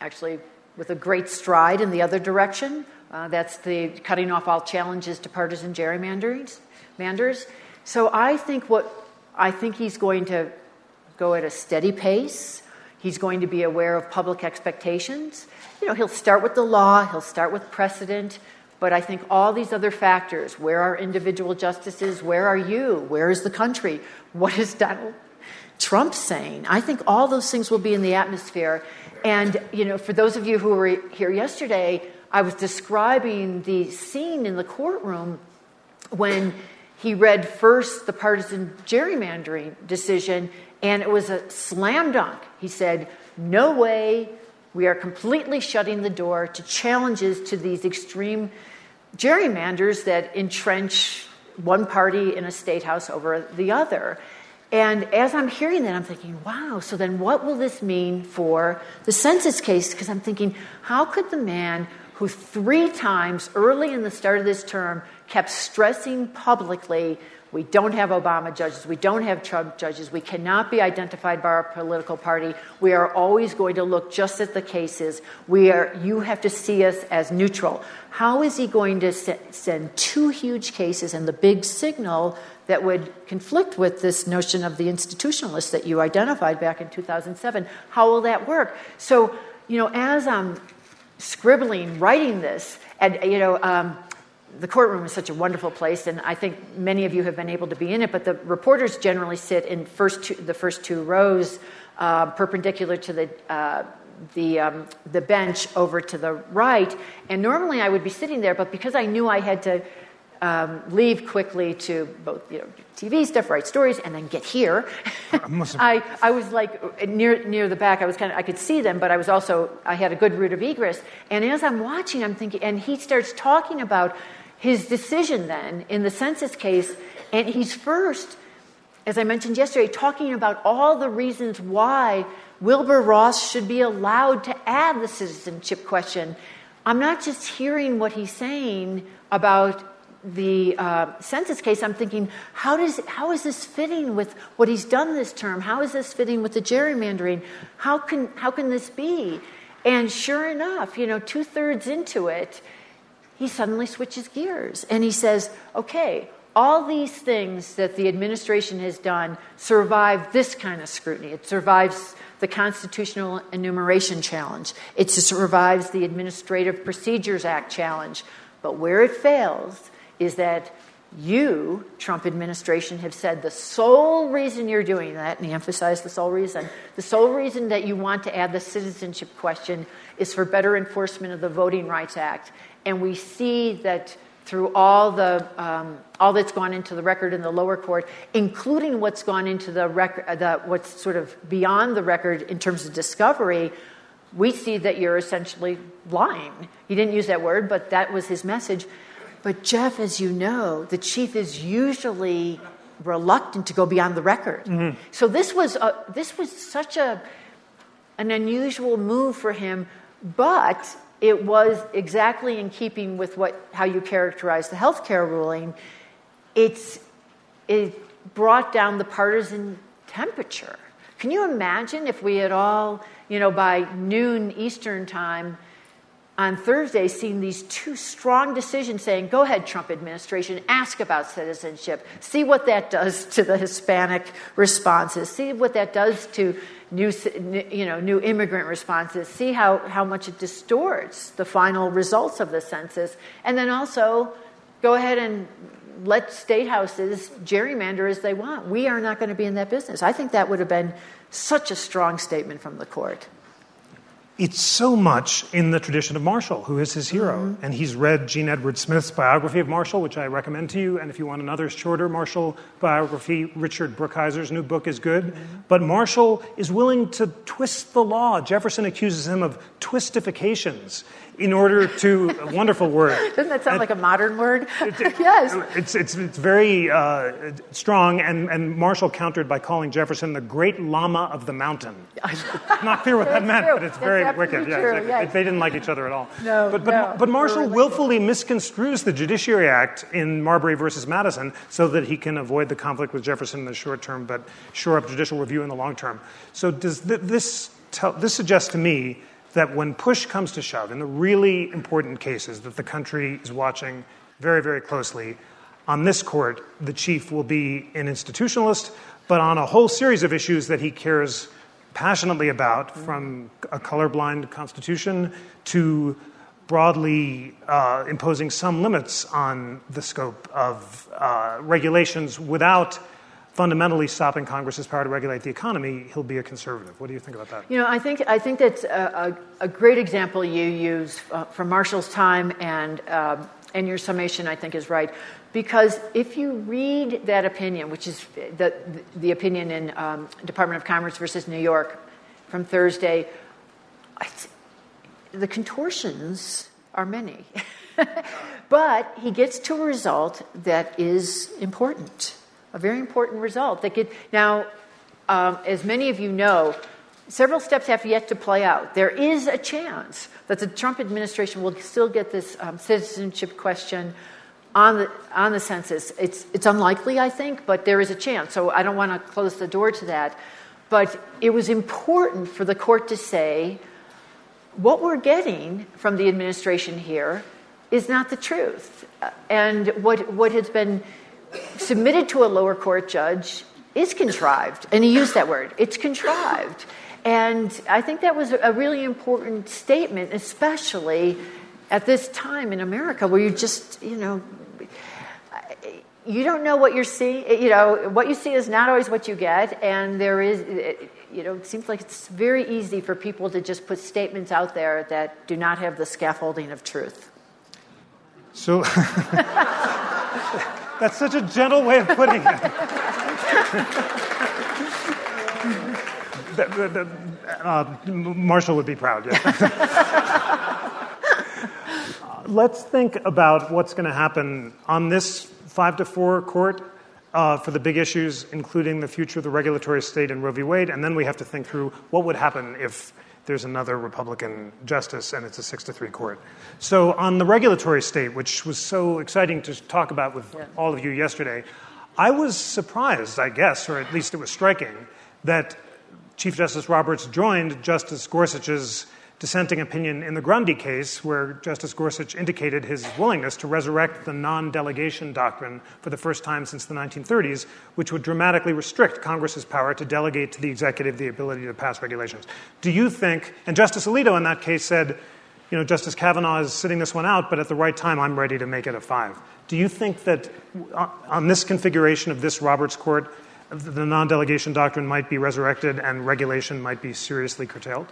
S2: actually with a great stride in the other direction. Uh, that's the cutting off all challenges to partisan gerrymanders. Manders. So I think what I think he's going to go at a steady pace. He's going to be aware of public expectations. You know, he'll start with the law, he'll start with precedent, but I think all these other factors where are individual justices? Where are you? Where is the country? What is Donald Trump saying? I think all those things will be in the atmosphere. And, you know, for those of you who were here yesterday, I was describing the scene in the courtroom when he read first the partisan gerrymandering decision, and it was a slam dunk. He said, No way, we are completely shutting the door to challenges to these extreme gerrymanders that entrench one party in a state house over the other. And as I'm hearing that, I'm thinking, wow, so then what will this mean for the census case? Because I'm thinking, how could the man who three times early in the start of this term kept stressing publicly we don't have Obama judges. We don't have Trump judges. We cannot be identified by our political party. We are always going to look just at the cases. We are, you have to see us as neutral. How is he going to send two huge cases and the big signal that would conflict with this notion of the institutionalist that you identified back in 2007? How will that work? So, you know, as I'm scribbling, writing this, and, you know, um, the courtroom is such a wonderful place, and I think many of you have been able to be in it. But the reporters generally sit in first two, the first two rows, uh, perpendicular to the uh, the um, the bench over to the right. And normally I would be sitting there, but because I knew I had to um, leave quickly to both you know TV stuff, write stories, and then get here. I, I was like near near the back. I was kind of I could see them, but I was also I had a good route of egress. And as I'm watching, I'm thinking, and he starts talking about his decision then in the census case, and he's first, as I mentioned yesterday, talking about all the reasons why Wilbur Ross should be allowed to add the citizenship question. I'm not just hearing what he's saying about the uh, census case, I'm thinking, how, does, how is this fitting with what he's done this term? How is this fitting with the gerrymandering? How can, how can this be? And sure enough, you know, two thirds into it, he suddenly switches gears and he says, okay, all these things that the administration has done survive this kind of scrutiny. It survives the constitutional enumeration challenge, it survives the Administrative Procedures Act challenge. But where it fails is that you, Trump administration, have said the sole reason you're doing that, and he emphasized the sole reason, the sole reason that you want to add the citizenship question is for better enforcement of the Voting Rights Act and we see that through all the um, all that's gone into the record in the lower court, including what's gone into the record, what's sort of beyond the record in terms of discovery, we see that you're essentially lying. He didn't use that word, but that was his message. But Jeff, as you know, the chief is usually reluctant to go beyond the record. Mm-hmm. So this was a, this was such a an unusual move for him, but it was exactly in keeping with what, how you characterize the healthcare ruling. It's, it brought down the partisan temperature. Can you imagine if we had all, you know, by noon Eastern time on Thursday seeing these two strong decisions saying, go ahead, Trump administration, ask about citizenship, see what that does to the Hispanic responses, see what that does to new, you know, new immigrant responses, see how, how much it distorts the final results of the census, and then also go ahead and let state houses gerrymander as they want. We are not going to be in that business. I think that would have been such a strong statement from the court.
S3: It's so much in the tradition of Marshall, who is his hero. Mm-hmm. And he's read Jean Edward Smith's biography of Marshall, which I recommend to you. And if you want another shorter Marshall biography, Richard Brookhiser's new book is good. Mm-hmm. But Marshall is willing to twist the law. Jefferson accuses him of twistifications in order to a wonderful word.
S2: Doesn't that sound and, like a modern word? It, it, yes.
S3: It's, it's, it's very uh, strong, and, and Marshall countered by calling Jefferson the great Lama of the mountain. Not clear what that meant,
S2: true.
S3: but it's very
S2: That's
S3: wicked.
S2: True, yes.
S3: They didn't like each other at all.
S2: No,
S3: but, but,
S2: no,
S3: but Marshall willfully misconstrues the Judiciary Act in Marbury versus Madison so that he can avoid the conflict with Jefferson in the short term, but shore up judicial review in the long term. So does th- this, tell, this suggests to me that when push comes to shove, in the really important cases that the country is watching very, very closely, on this court, the chief will be an institutionalist, but on a whole series of issues that he cares passionately about, from a colorblind constitution to broadly uh, imposing some limits on the scope of uh, regulations without fundamentally stopping Congress's power to regulate the economy, he'll be a conservative. What do you think about that?
S2: You know, I think I think that's a, a, great example you use uh, from Marshall's time, and uh, and your summation I think is right, because if you read that opinion, which is the the opinion in um, Department of Commerce versus New York from Thursday, the contortions are many. but he gets to a result that is important a very important result. That could, now, um, as many of you know, several steps have yet to play out. There is a chance that the Trump administration will still get this um, citizenship question on the, on the census. It's, it's unlikely, I think, but there is a chance. So I don't want to close the door to that. But it was important for the court to say what we're getting from the administration here is not the truth. And what, what has been submitted to a lower court judge is contrived. And he used that word it's contrived. And I think that was a really important statement, especially at this time in America where you just, you know, you don't know what you're seeing. You know, what you see is not always what you get. And there is, you know, it seems like it's very easy for people to just put statements out there that do not have the scaffolding of truth.
S3: So. That's such a gentle way of putting it. uh, Marshall would be proud, let's think about what's going to happen on this five to four court uh, for the big issues, including the future of the regulatory state and Roe v. Wade, and then we have to think through what would happen if there's another Republican justice and it's a six to three court. So, on the regulatory state, which was so exciting to talk about with yeah. all of you yesterday, I was surprised, I guess, or at least it was striking, that Chief Justice Roberts joined Justice Gorsuch's dissenting opinion in the Gundy case, where Justice Gorsuch indicated his willingness to resurrect the non delegation doctrine for the first time since the 1930s, which would dramatically restrict Congress's power to delegate to the executive the ability to pass regulations. Do you think, and Justice Alito in that case said, you know, Justice Kavanaugh is sitting this one out, but at the right time, I'm ready to make it a five. Do you think that uh, on this configuration of this Roberts Court, the non delegation doctrine might be resurrected and regulation might be seriously curtailed?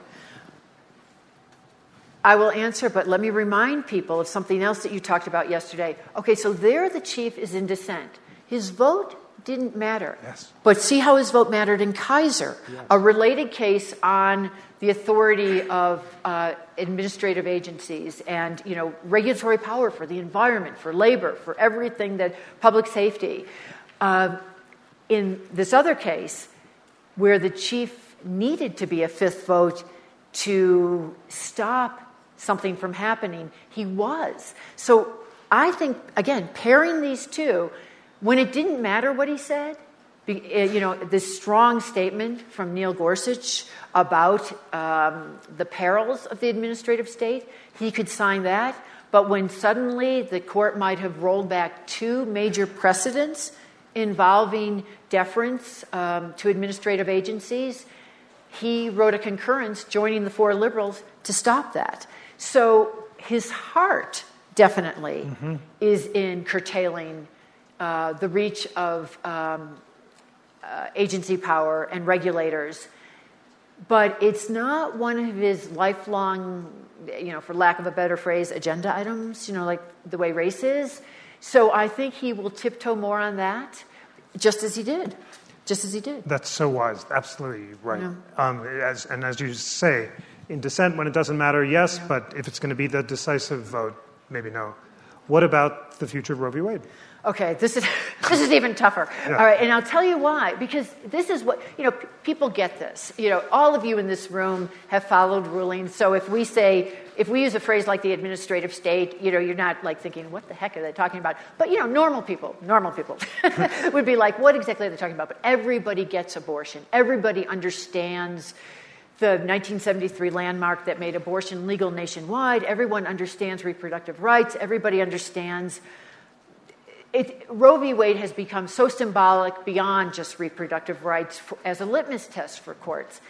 S2: I will answer, but let me remind people of something else that you talked about yesterday. Okay, so there the chief is in dissent. His vote didn't matter.
S3: Yes.
S2: But see how his vote mattered in Kisor, yes. a related case on the authority of uh, administrative agencies and you know regulatory power for the environment, for labor, for everything that public safety. Uh, in this other case, where the chief needed to be a fifth vote to stop something from happening. He was. So I think, again, pairing these two, when it didn't matter what he said, eh, you know, this strong statement from Neil Gorsuch about um, the perils of the administrative state, he could sign that. But when suddenly the court might have rolled back two major precedents involving deference um, to administrative agencies, he wrote a concurrence joining the four liberals to stop that. So his heart definitely, mm-hmm. is in curtailing uh, the reach of um, uh, agency power and regulators. But it's not one of his lifelong, you know, for lack of a better phrase, agenda items, you know, like the way race is. So I think he will tiptoe more on that, just as he did. Just as he did.
S3: That's so wise. Absolutely right. Um, as, and as you say, in dissent, when it doesn't matter, yes, but if it's going to be the decisive vote, maybe no. What about the future of Roe v. Wade?
S2: Okay, this is this is even tougher. Yeah. All right, and I'll tell you why. Because this is what you know. P- people get this. You know, all of you in this room have followed rulings. So if we say, if we use a phrase like the administrative state, you know, you're not like thinking, what the heck are they talking about? But you know, normal people, normal people would be like, what exactly are they talking about? But everybody gets abortion. Everybody understands the 1973 landmark that made abortion legal nationwide. Everyone understands reproductive rights. Everybody understands. It, Roe v. Wade has become so symbolic beyond just reproductive rights for, as a litmus test for courts.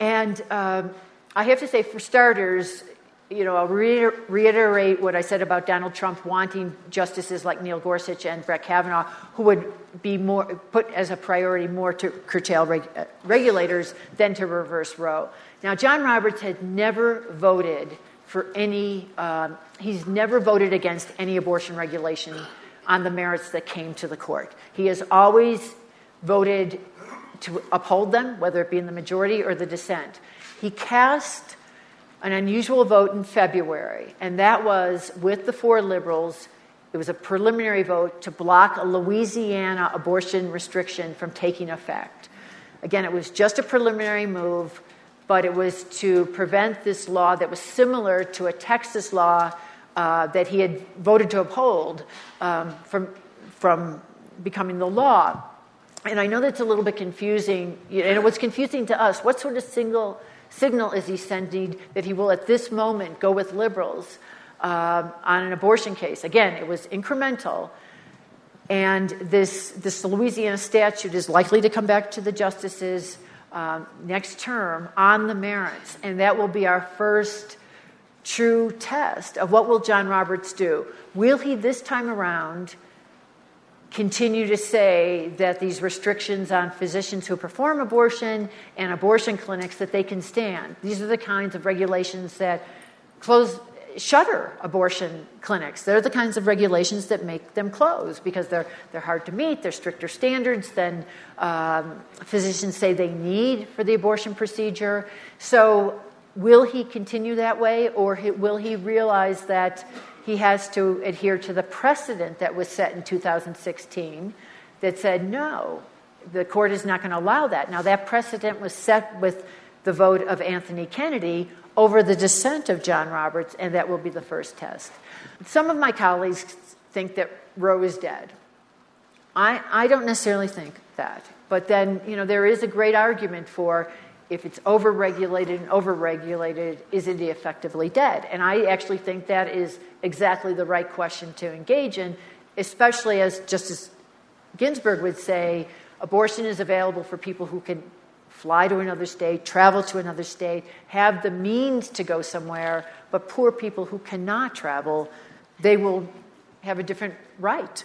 S2: And um, I have to say, for starters, you know, I'll reiterate what I said about Donald Trump wanting justices like Neil Gorsuch and Brett Kavanaugh, who would be more put as a priority more to curtail reg, regulators than to reverse Roe. Now, John Roberts had never voted for any. Um, he's never voted against any abortion regulation on the merits that came to the court. He has always voted to uphold them, whether it be in the majority or the dissent. He cast an unusual vote in February, and that was with the four liberals. It was a preliminary vote to block a Louisiana abortion restriction from taking effect. Again, it was just a preliminary move, but it was to prevent this law that was similar to a Texas law uh, that he had voted to uphold um, from, from becoming the law. And I know that's a little bit confusing, and it was confusing to us. What sort of single signal is he sending that he will, at this moment, go with liberals uh, on an abortion case? Again, it was incremental. And this, this Louisiana statute is likely to come back to the justices um, next term on the merits. And that will be our first true test of what will John Roberts do. Will he this time around continue to say that these restrictions on physicians who perform abortion and abortion clinics that they can stand. These are the kinds of regulations that close shutter abortion clinics. They're the kinds of regulations that make them close because they're, they're hard to meet, they're stricter standards than um, physicians say they need for the abortion procedure. So, will he continue that way, or will he realize that he has to adhere to the precedent that was set in 2016 that said no, the court is not going to allow that. Now, that precedent was set with the vote of Anthony Kennedy over the dissent of John Roberts, and that will be the first test. Some of my colleagues think that Roe is dead. I, I don't necessarily think that. But then, you know, there is a great argument for if it's overregulated and overregulated, is it effectively dead? And I actually think that is exactly the right question to engage in, especially as Justice Ginsburg would say abortion is available for people who can fly to another state, travel to another state, have the means to go somewhere, but poor people who cannot travel, they will have a different right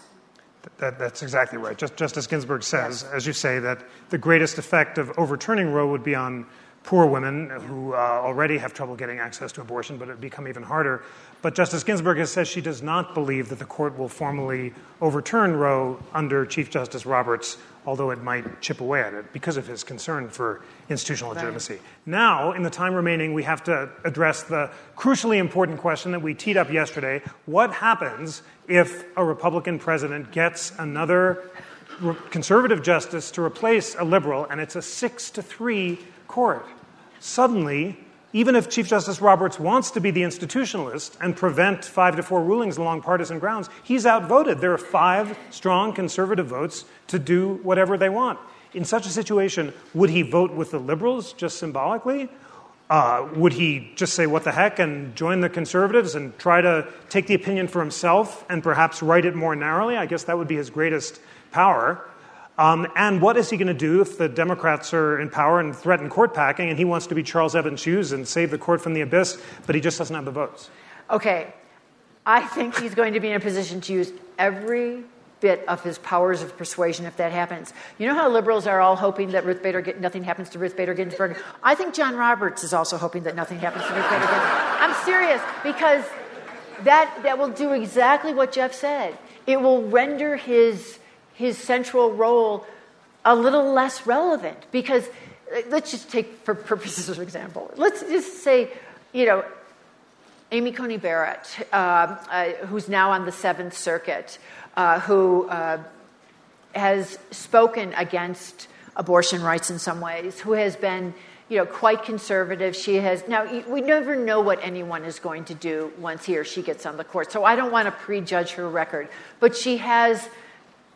S3: that, that's exactly right. Just, Justice Ginsburg says, as you say, that the greatest effect of overturning Roe would be on poor women who uh, already have trouble getting access to abortion, but it would become even harder. But Justice Ginsburg has said she does not believe that the court will formally overturn Roe under Chief Justice Roberts, although it might chip away at it because of his concern for institutional legitimacy. Right. Now, in the time remaining, we have to address the crucially important question that we teed up yesterday what happens if a Republican president gets another conservative justice to replace a liberal and it's a six to three court? Suddenly, even if Chief Justice Roberts wants to be the institutionalist and prevent five to four rulings along partisan grounds, he's outvoted. There are five strong conservative votes to do whatever they want. In such a situation, would he vote with the liberals just symbolically? Uh, would he just say, what the heck, and join the conservatives and try to take the opinion for himself and perhaps write it more narrowly? I guess that would be his greatest power. Um, and what is he going to do if the Democrats are in power and threaten court packing and he wants to be Charles Evans Hughes and save the court from the abyss, but he just doesn't have the votes?
S2: Okay. I think he's going to be in a position to use every bit of his powers of persuasion if that happens. You know how liberals are all hoping that Ruth Bader nothing happens to Ruth Bader Ginsburg? I think John Roberts is also hoping that nothing happens to Ruth Bader Ginsburg. I'm serious because that that will do exactly what Jeff said. It will render his his central role a little less relevant because let's just take for purposes of example. Let's just say, you know, Amy Coney Barrett, uh, uh, who's now on the Seventh Circuit, uh, who uh, has spoken against abortion rights in some ways, who has been you know, quite conservative. She has now. We never know what anyone is going to do once he or she gets on the court. So I don't want to prejudge her record, but she has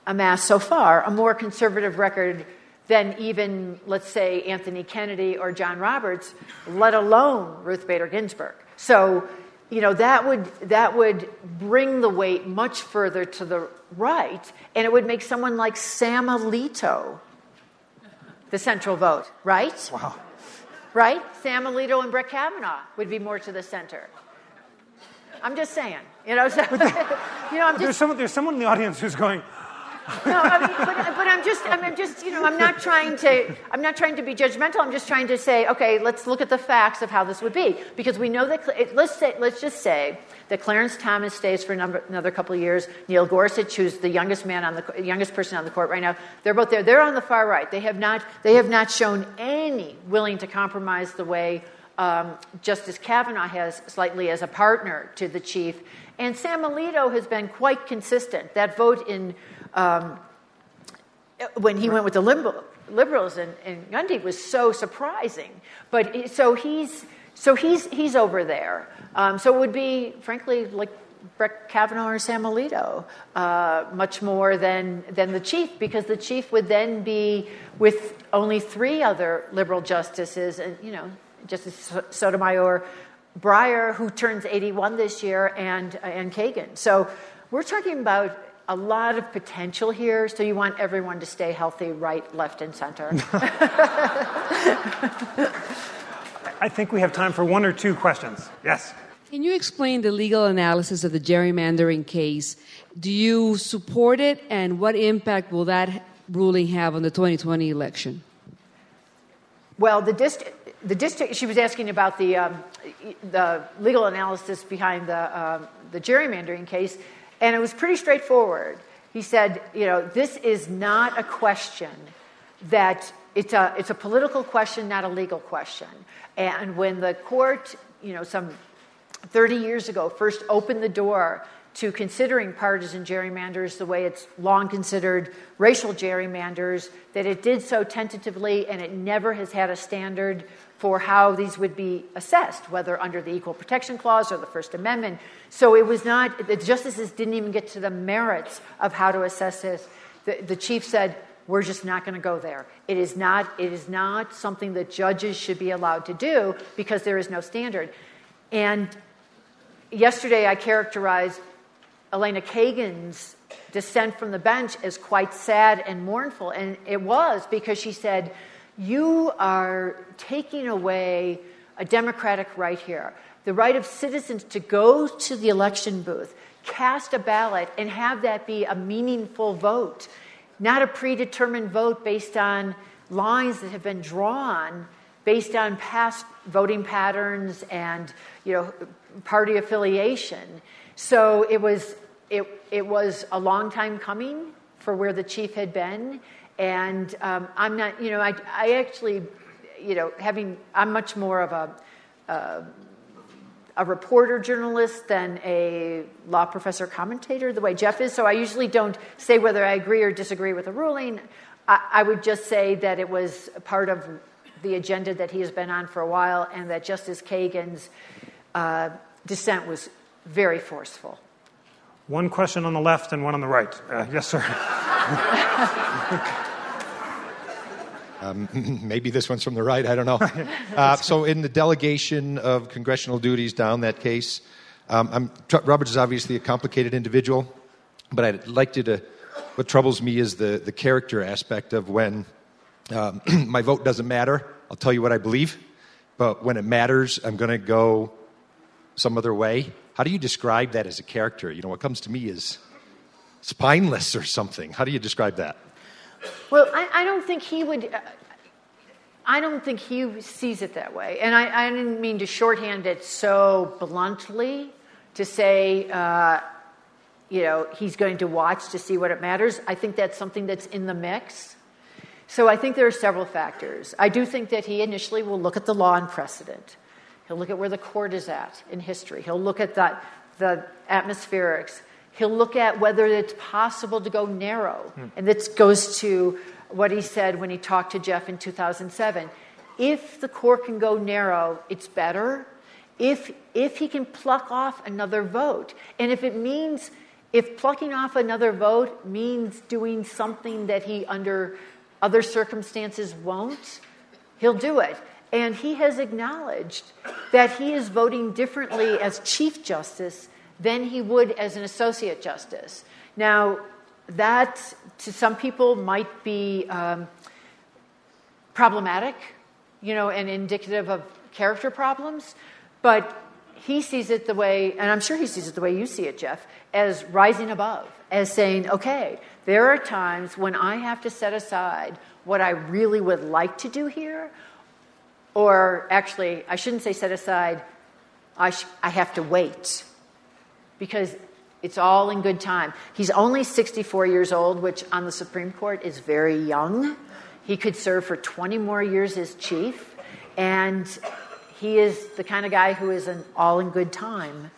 S2: amassed so far a more conservative record than even, let's say, Anthony Kennedy or John Roberts, let alone Ruth Bader Ginsburg. So you know, that would, that would bring the weight much further to the right, and it would make someone like Sam Alito the central vote, right?
S3: Wow.
S2: Right? Sam Alito and Brett Kavanaugh would be more to the center. I'm just saying, you know. So, you know, I'm just.
S3: There's someone, there's someone in the audience who's going,
S2: no, I mean, but, but, I'm just, I'm just, you know, I'm not trying to, I'm not trying to be judgmental. I'm just trying to say, okay, let's look at the facts of how this would be, because we know that. Let's say, let's just say that Clarence Thomas stays for number, another couple of years. Neil Gorsuch, who's the youngest man on the youngest person on the court right now, they're both there. They're on the far right. They have not, they have not shown any willing to compromise the way um, Justice Kavanaugh has slightly as a partner to the chief. And Sam Alito has been quite consistent. That vote in um, when he went with the liberal, liberals and, and Gundy was so surprising. But so he's so he's he's over there. Um, so it would be, frankly, like Brett Kavanaugh or Sam Alito, uh, much more than than the chief, because the chief would then be with only three other liberal justices, and you know, Justice Sotomayor, Breyer, who turns 81 this year, and and Kagan. So we're talking about a lot of potential here, so you want everyone to stay healthy right, left, and center.
S3: I think we have time for one or two questions. Yes.
S4: Can you explain the legal analysis of the gerrymandering case? Do you support it, and what impact will that ruling have on the 2020 election?
S2: Well, the district. The district. She was asking about the um, the legal analysis behind the uh, the gerrymandering case. And it was pretty straightforward. He said, you know, this is not a question that it's a, it's a political question, not a legal question. And when the court, you know, some 30 years ago first opened the door to considering partisan gerrymanders the way it's long considered racial gerrymanders, that it did so tentatively and it never has had a standard for how these would be assessed, whether under the Equal Protection Clause or the First Amendment. So it was not, the justices didn't even get to the merits of how to assess this. The, the chief said, we're just not going to go there. It is not, it is not something that judges should be allowed to do because there is no standard. And yesterday I characterized Elena Kagan's dissent from the bench as quite sad and mournful. And it was because she said, you are taking away a democratic right here the right of citizens to go to the election booth, cast a ballot, and have that be a meaningful vote, not a predetermined vote based on lines that have been drawn based on past voting patterns and you know party affiliation. So it was it, it was a long time coming for where the chief had been and um, I'm not, you know, I, I actually, you know, having, I'm much more of a, uh, a reporter journalist than a law professor commentator, the way Jeff is. So I usually don't say whether I agree or disagree with a ruling. I, I would just say that it was part of the agenda that he has been on for a while, and that Justice Kagan's uh, dissent was very forceful.
S3: One question on the left and one on the right. Uh, yes, sir.
S5: Um, maybe this one's from the right, I don't know. Uh, so, in the delegation of congressional duties down that case, um, Roberts is obviously a complicated individual, but I'd like to, to what troubles me is the, the character aspect of when um, my vote doesn't matter. I'll tell you what I believe, but when it matters, I'm going to go some other way. How do you describe that as a character? You know, what comes to me is spineless or something. How do you describe that?
S2: Well, I, I don't think he would. Uh, I don't think he sees it that way. And I, I, didn't mean to shorthand it so bluntly to say, uh, you know, he's going to watch to see what it matters. I think that's something that's in the mix. So I think there are several factors. I do think that he initially will look at the law and precedent. He'll look at where the court is at in history. He'll look at the, the atmospherics. He'll look at whether it's possible to go narrow. Hmm. And this goes to what he said when he talked to Jeff in 2007. If the court can go narrow, it's better. If, if he can pluck off another vote, and if it means, if plucking off another vote means doing something that he, under other circumstances, won't, he'll do it. And he has acknowledged that he is voting differently as Chief Justice than he would as an Associate Justice. Now, that to some people might be um, problematic, you know, and indicative of character problems, but he sees it the way, and I'm sure he sees it the way you see it, Jeff, as rising above, as saying, okay, there are times when I have to set aside what I really would like to do here, or actually, I shouldn't say set aside, I, sh- I have to wait. Because it's all in good time. He's only 64 years old, which on the Supreme Court is very young. He could serve for 20 more years as chief, and he is the kind of guy who is an all in good time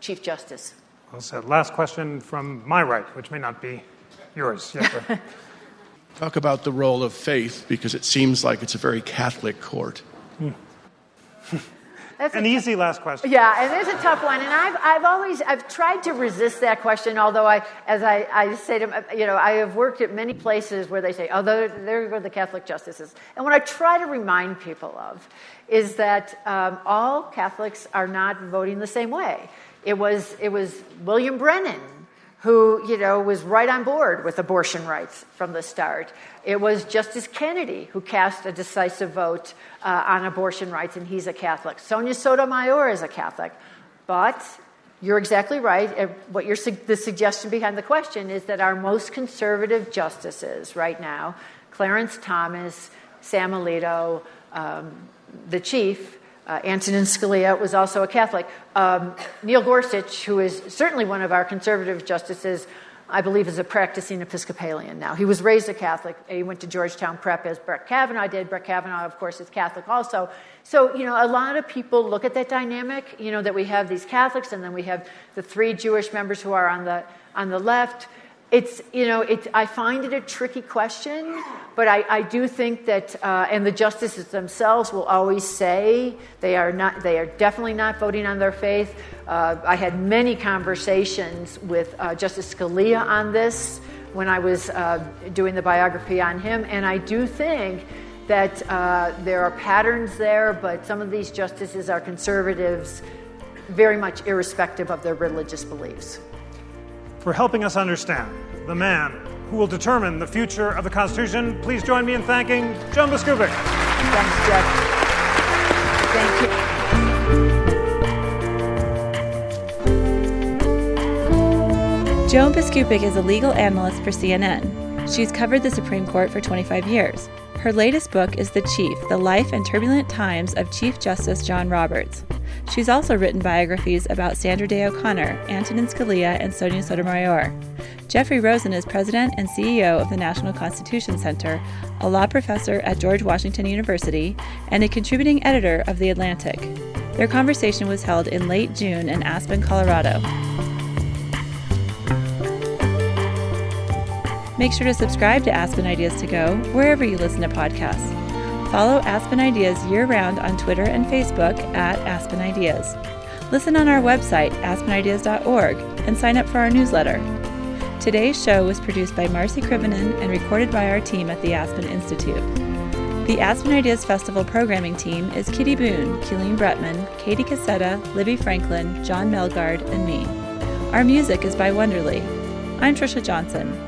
S2: Chief Justice.
S3: Well said. Last question from my right, which may not be yours. Yes,
S6: Talk about the role of faith because it seems like it's a very Catholic court. Hmm.
S3: That's an easy last question.
S2: Yeah, and it's a tough one. And I've, I've always I've tried to resist that question. Although I, as I, I say to you know, I have worked at many places where they say, "Oh, there, there go the Catholic justices." And what I try to remind people of is that um, all Catholics are not voting the same way. It was it was William Brennan who, you know, was right on board with abortion rights from the start. It was Justice Kennedy who cast a decisive vote uh, on abortion rights, and he's a Catholic. Sonia Sotomayor is a Catholic. But you're exactly right. What the suggestion behind the question is that our most conservative justices right now, Clarence Thomas, Sam Alito, um, the chief, uh, Antonin Scalia was also a Catholic. Um, Neil Gorsuch, who is certainly one of our conservative justices, I believe is a practicing Episcopalian now. He was raised a Catholic. He went to Georgetown Prep as Brett Kavanaugh did. Brett Kavanaugh, of course, is Catholic also. So, you know, a lot of people look at that dynamic, you know, that we have these Catholics and then we have the three Jewish members who are on the, on the left it's you know it, i find it a tricky question but i, I do think that uh, and the justices themselves will always say they are not they are definitely not voting on their faith. Uh, i had many conversations with uh, justice scalia on this when i was uh, doing the biography on him and i do think that uh, there are patterns there but some of these justices are conservatives very much irrespective of their religious beliefs
S3: for helping us understand the man who will determine the future of the Constitution. Please join me in thanking Joan Biskupic.
S2: Thanks, Jeff. Thank you.
S1: Joan Biskupic is a legal analyst for CNN. She's covered the Supreme Court for 25 years. Her latest book is The Chief The Life and Turbulent Times of Chief Justice John Roberts. She's also written biographies about Sandra Day O'Connor, Antonin Scalia, and Sonia Sotomayor. Jeffrey Rosen is president and CEO of the National Constitution Center, a law professor at George Washington University, and a contributing editor of The Atlantic. Their conversation was held in late June in Aspen, Colorado. Make sure to subscribe to Aspen Ideas to Go wherever you listen to podcasts. Follow Aspen Ideas year round on Twitter and Facebook at Aspen Ideas. Listen on our website, aspenideas.org, and sign up for our newsletter. Today's show was produced by Marcy Krivonen and recorded by our team at the Aspen Institute. The Aspen Ideas Festival programming team is Kitty Boone, Keeleen Bretman, Katie Cassetta, Libby Franklin, John Melgard, and me. Our music is by Wonderly. I'm Trisha Johnson.